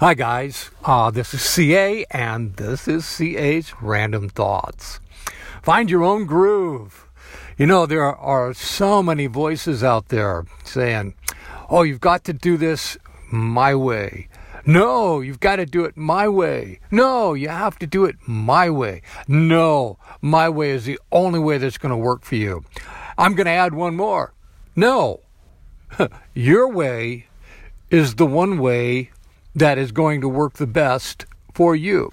Hi, guys. Uh, this is CA, and this is CA's Random Thoughts. Find your own groove. You know, there are so many voices out there saying, oh, you've got to do this my way. No, you've got to do it my way. No, you have to do it my way. No, my way is the only way that's going to work for you. I'm going to add one more. No, your way is the one way that is going to work the best for you.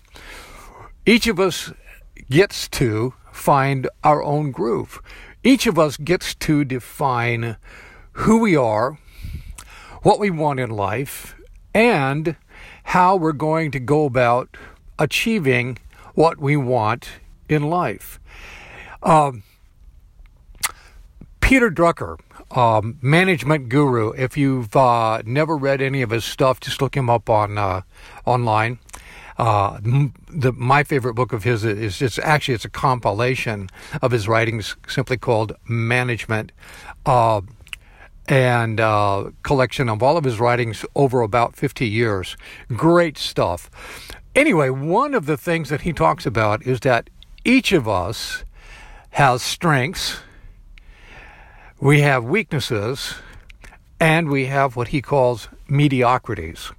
Each of us gets to find our own groove. Each of us gets to define who we are, what we want in life, and how we're going to go about achieving what we want in life. Um, Peter Drucker um, management guru. If you've uh, never read any of his stuff, just look him up on uh, online. Uh, the, my favorite book of his is just actually it's a compilation of his writings, simply called Management, uh, and uh, collection of all of his writings over about 50 years. Great stuff. Anyway, one of the things that he talks about is that each of us has strengths we have weaknesses and we have what he calls mediocrities.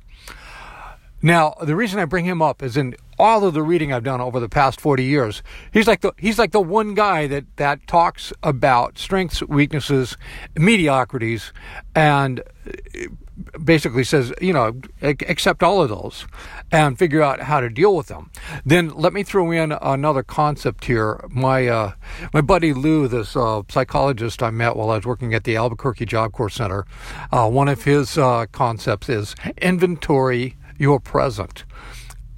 Now, the reason I bring him up is in all of the reading I've done over the past 40 years, he's like the he's like the one guy that that talks about strengths, weaknesses, mediocrities and basically says, you know, accept all of those and figure out how to deal with them. Then let me throw in another concept here. My uh, my buddy Lou, this uh, psychologist I met while I was working at the Albuquerque Job Corps Center, uh, one of his uh, concepts is inventory your present.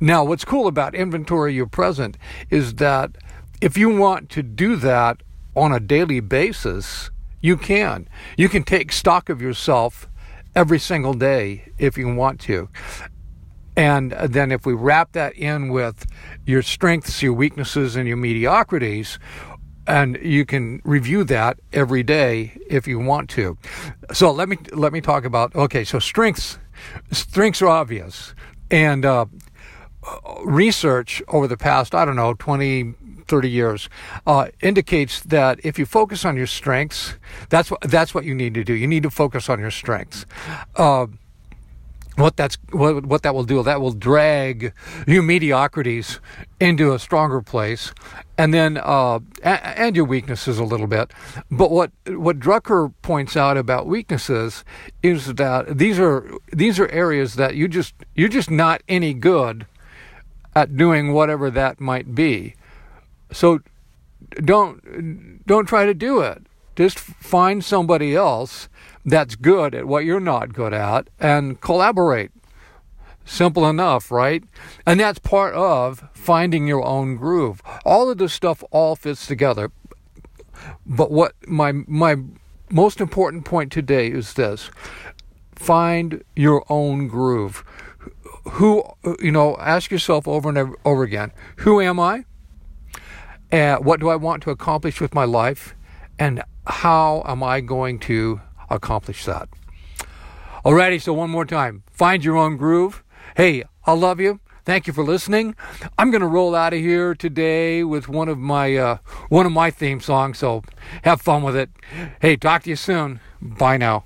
Now, what's cool about inventory your present is that if you want to do that on a daily basis, you can. You can take stock of yourself every single day if you want to. And then if we wrap that in with your strengths, your weaknesses, and your mediocrities, and you can review that every day if you want to. So let me let me talk about okay. So strengths strengths are obvious, and uh, research over the past I don't know 20 30 years uh, indicates that if you focus on your strengths, that's what that's what you need to do. You need to focus on your strengths. Uh, what that's what, what that will do that will drag you mediocrities into a stronger place and then uh, and your weaknesses a little bit but what what drucker points out about weaknesses is that these are these are areas that you just you're just not any good at doing whatever that might be so don't don't try to do it. Just find somebody else that's good at what you're not good at and collaborate. Simple enough, right? And that's part of finding your own groove. All of this stuff all fits together. But what my my most important point today is this. Find your own groove. Who you know, ask yourself over and over again, who am I? And what do I want to accomplish with my life? And how am I going to accomplish that? Alrighty, so one more time. Find your own groove. Hey, I love you. Thank you for listening. I'm going to roll out of here today with one of my uh, one of my theme songs. So have fun with it. Hey, talk to you soon. Bye now.